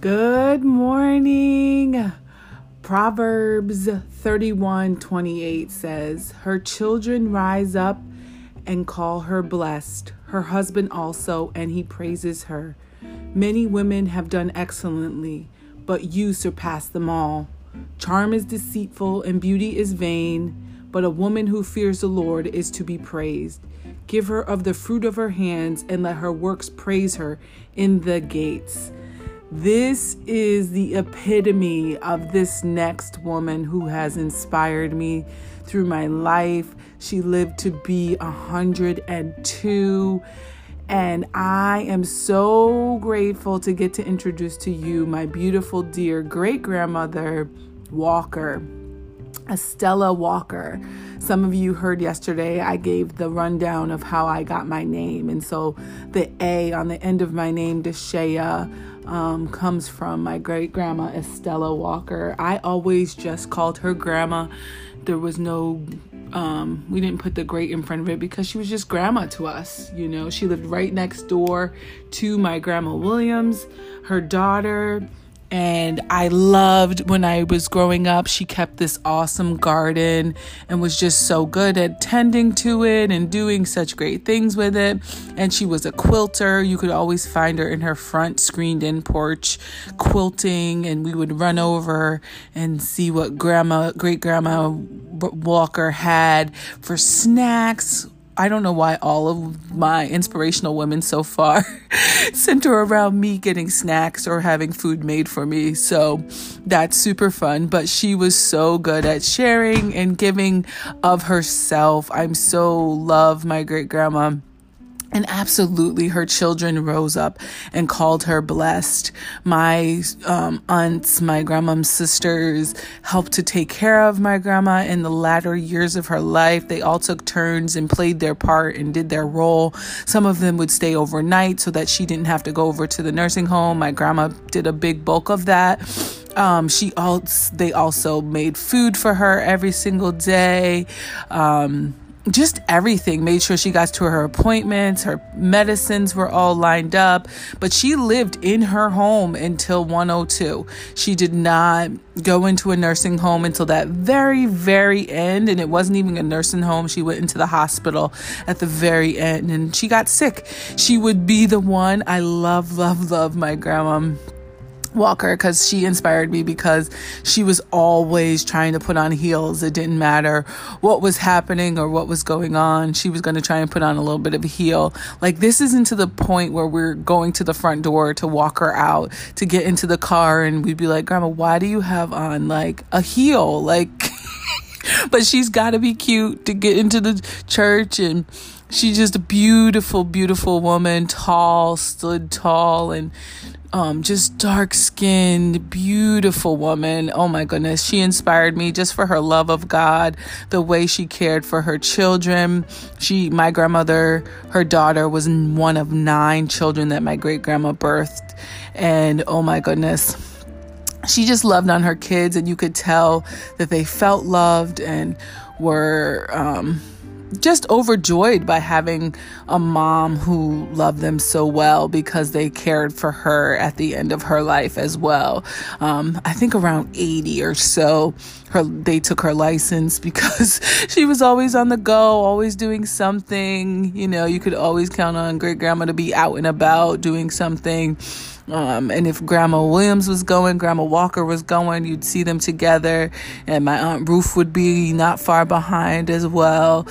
Good morning. Proverbs 31 28 says, Her children rise up and call her blessed, her husband also, and he praises her. Many women have done excellently, but you surpass them all. Charm is deceitful and beauty is vain, but a woman who fears the Lord is to be praised. Give her of the fruit of her hands, and let her works praise her in the gates. This is the epitome of this next woman who has inspired me through my life. She lived to be 102. And I am so grateful to get to introduce to you my beautiful, dear great grandmother, Walker. Estella Walker. Some of you heard yesterday I gave the rundown of how I got my name. And so the A on the end of my name, Deshea, um, comes from my great grandma Estella Walker. I always just called her grandma. There was no, um, we didn't put the great in front of it because she was just grandma to us. You know, she lived right next door to my grandma Williams, her daughter and I loved when I was growing up. She kept this awesome garden and was just so good at tending to it and doing such great things with it. And she was a quilter. You could always find her in her front screened in porch quilting, and we would run over and see what grandma, great grandma Walker had for snacks I don't know why all of my inspirational women so far center around me getting snacks or having food made for me. So that's super fun. But she was so good at sharing and giving of herself. I'm so love my great grandma and absolutely, her children rose up and called her blessed. My um, aunts, my grandma's sisters helped to take care of my grandma in the latter years of her life. They all took turns and played their part and did their role. Some of them would stay overnight so that she didn't have to go over to the nursing home. My grandma did a big bulk of that. Um, she also they also made food for her every single day. Um, just everything. Made sure she got to her appointments her medicines were all lined up but she lived in her home until 102 she did not go into a nursing home until that very very end and it wasn't even a nursing home. She went into the hospital at the very end and she got sick. She would be the one i love love love my grandma Walker because she inspired me because she was always trying to put on heels. It didn't matter what was happening or what was going on. She was going to try and put on a little bit of a heel. Like this isn't to the point where we're going to the front door to walk her out to get into the car and we'd be like, "Grandma, why do you have on like a heel?" Like but she's got to be cute to get into the church and she's just a beautiful beautiful woman, tall, stood tall and um, just dark skinned, beautiful woman. Oh my goodness. She inspired me just for her love of God, the way she cared for her children. She, my grandmother, her daughter was one of nine children that my great grandma birthed. And oh my goodness she just loved on her kids and you could tell that they felt loved and were um, just overjoyed by having a mom who loved them so well because they cared for her at the end of her life as well. Um, I think around 80 or so, her they took her license because she was always on the go, always doing something. You know, you could always count on great grandma to be out and about doing something. Um, and if Grandma Williams was going, Grandma Walker was going, you'd see them together. And my Aunt Ruth would be not far behind as well.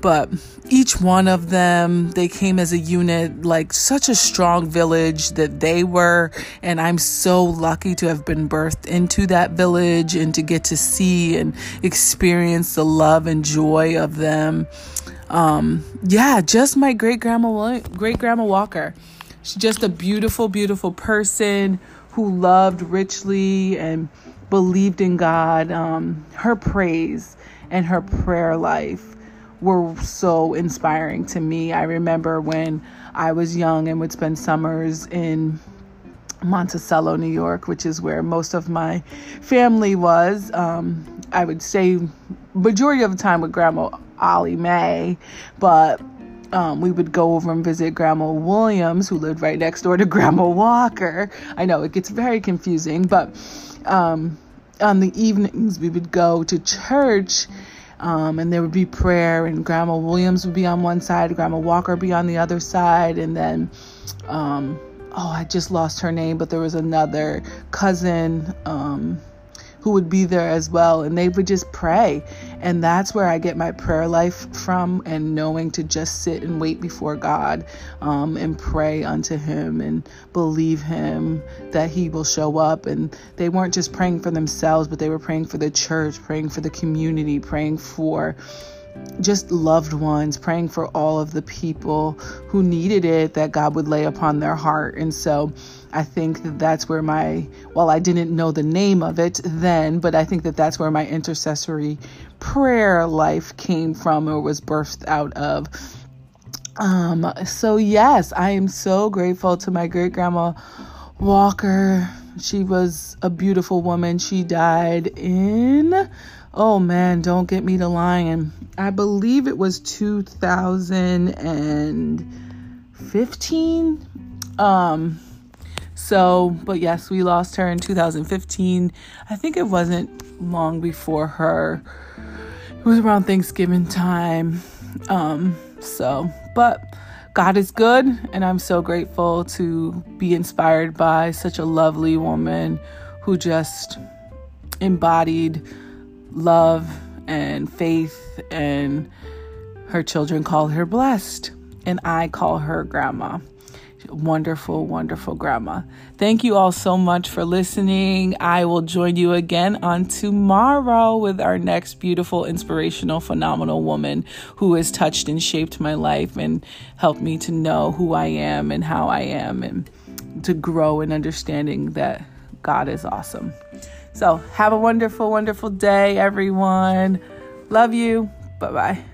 But each one of them, they came as a unit, like such a strong village that they were. And I'm so lucky to have been birthed into that village and to get to see and experience the love and joy of them. Um, yeah, just my great grandma, great grandma Walker. She's just a beautiful, beautiful person who loved richly and believed in God. Um, her praise and her prayer life were so inspiring to me. I remember when I was young and would spend summers in Monticello, New York, which is where most of my family was. Um, I would stay majority of the time with Grandma Ollie Mae, but um, we would go over and visit Grandma Williams, who lived right next door to Grandma Walker. I know it gets very confusing, but um, on the evenings we would go to church. Um, and there would be prayer, and Grandma Williams would be on one side, Grandma Walker would be on the other side, and then, um, oh, I just lost her name, but there was another cousin um, who would be there as well, and they would just pray. And that's where I get my prayer life from, and knowing to just sit and wait before God um, and pray unto Him and believe Him that He will show up. And they weren't just praying for themselves, but they were praying for the church, praying for the community, praying for just loved ones, praying for all of the people who needed it that God would lay upon their heart. And so I think that that's where my, well, I didn't know the name of it then, but I think that that's where my intercessory prayer life came from or was birthed out of. Um, so yes, I am so grateful to my great grandma Walker. She was a beautiful woman. She died in oh man, don't get me to lying. I believe it was 2015. Um, so, but yes, we lost her in 2015. I think it wasn't long before her. It was around Thanksgiving time. Um, so, but God is good, and I'm so grateful to be inspired by such a lovely woman who just embodied love and faith, and her children call her blessed, and I call her grandma. Wonderful, wonderful grandma. Thank you all so much for listening. I will join you again on tomorrow with our next beautiful, inspirational, phenomenal woman who has touched and shaped my life and helped me to know who I am and how I am and to grow in understanding that God is awesome. So, have a wonderful, wonderful day, everyone. Love you. Bye bye.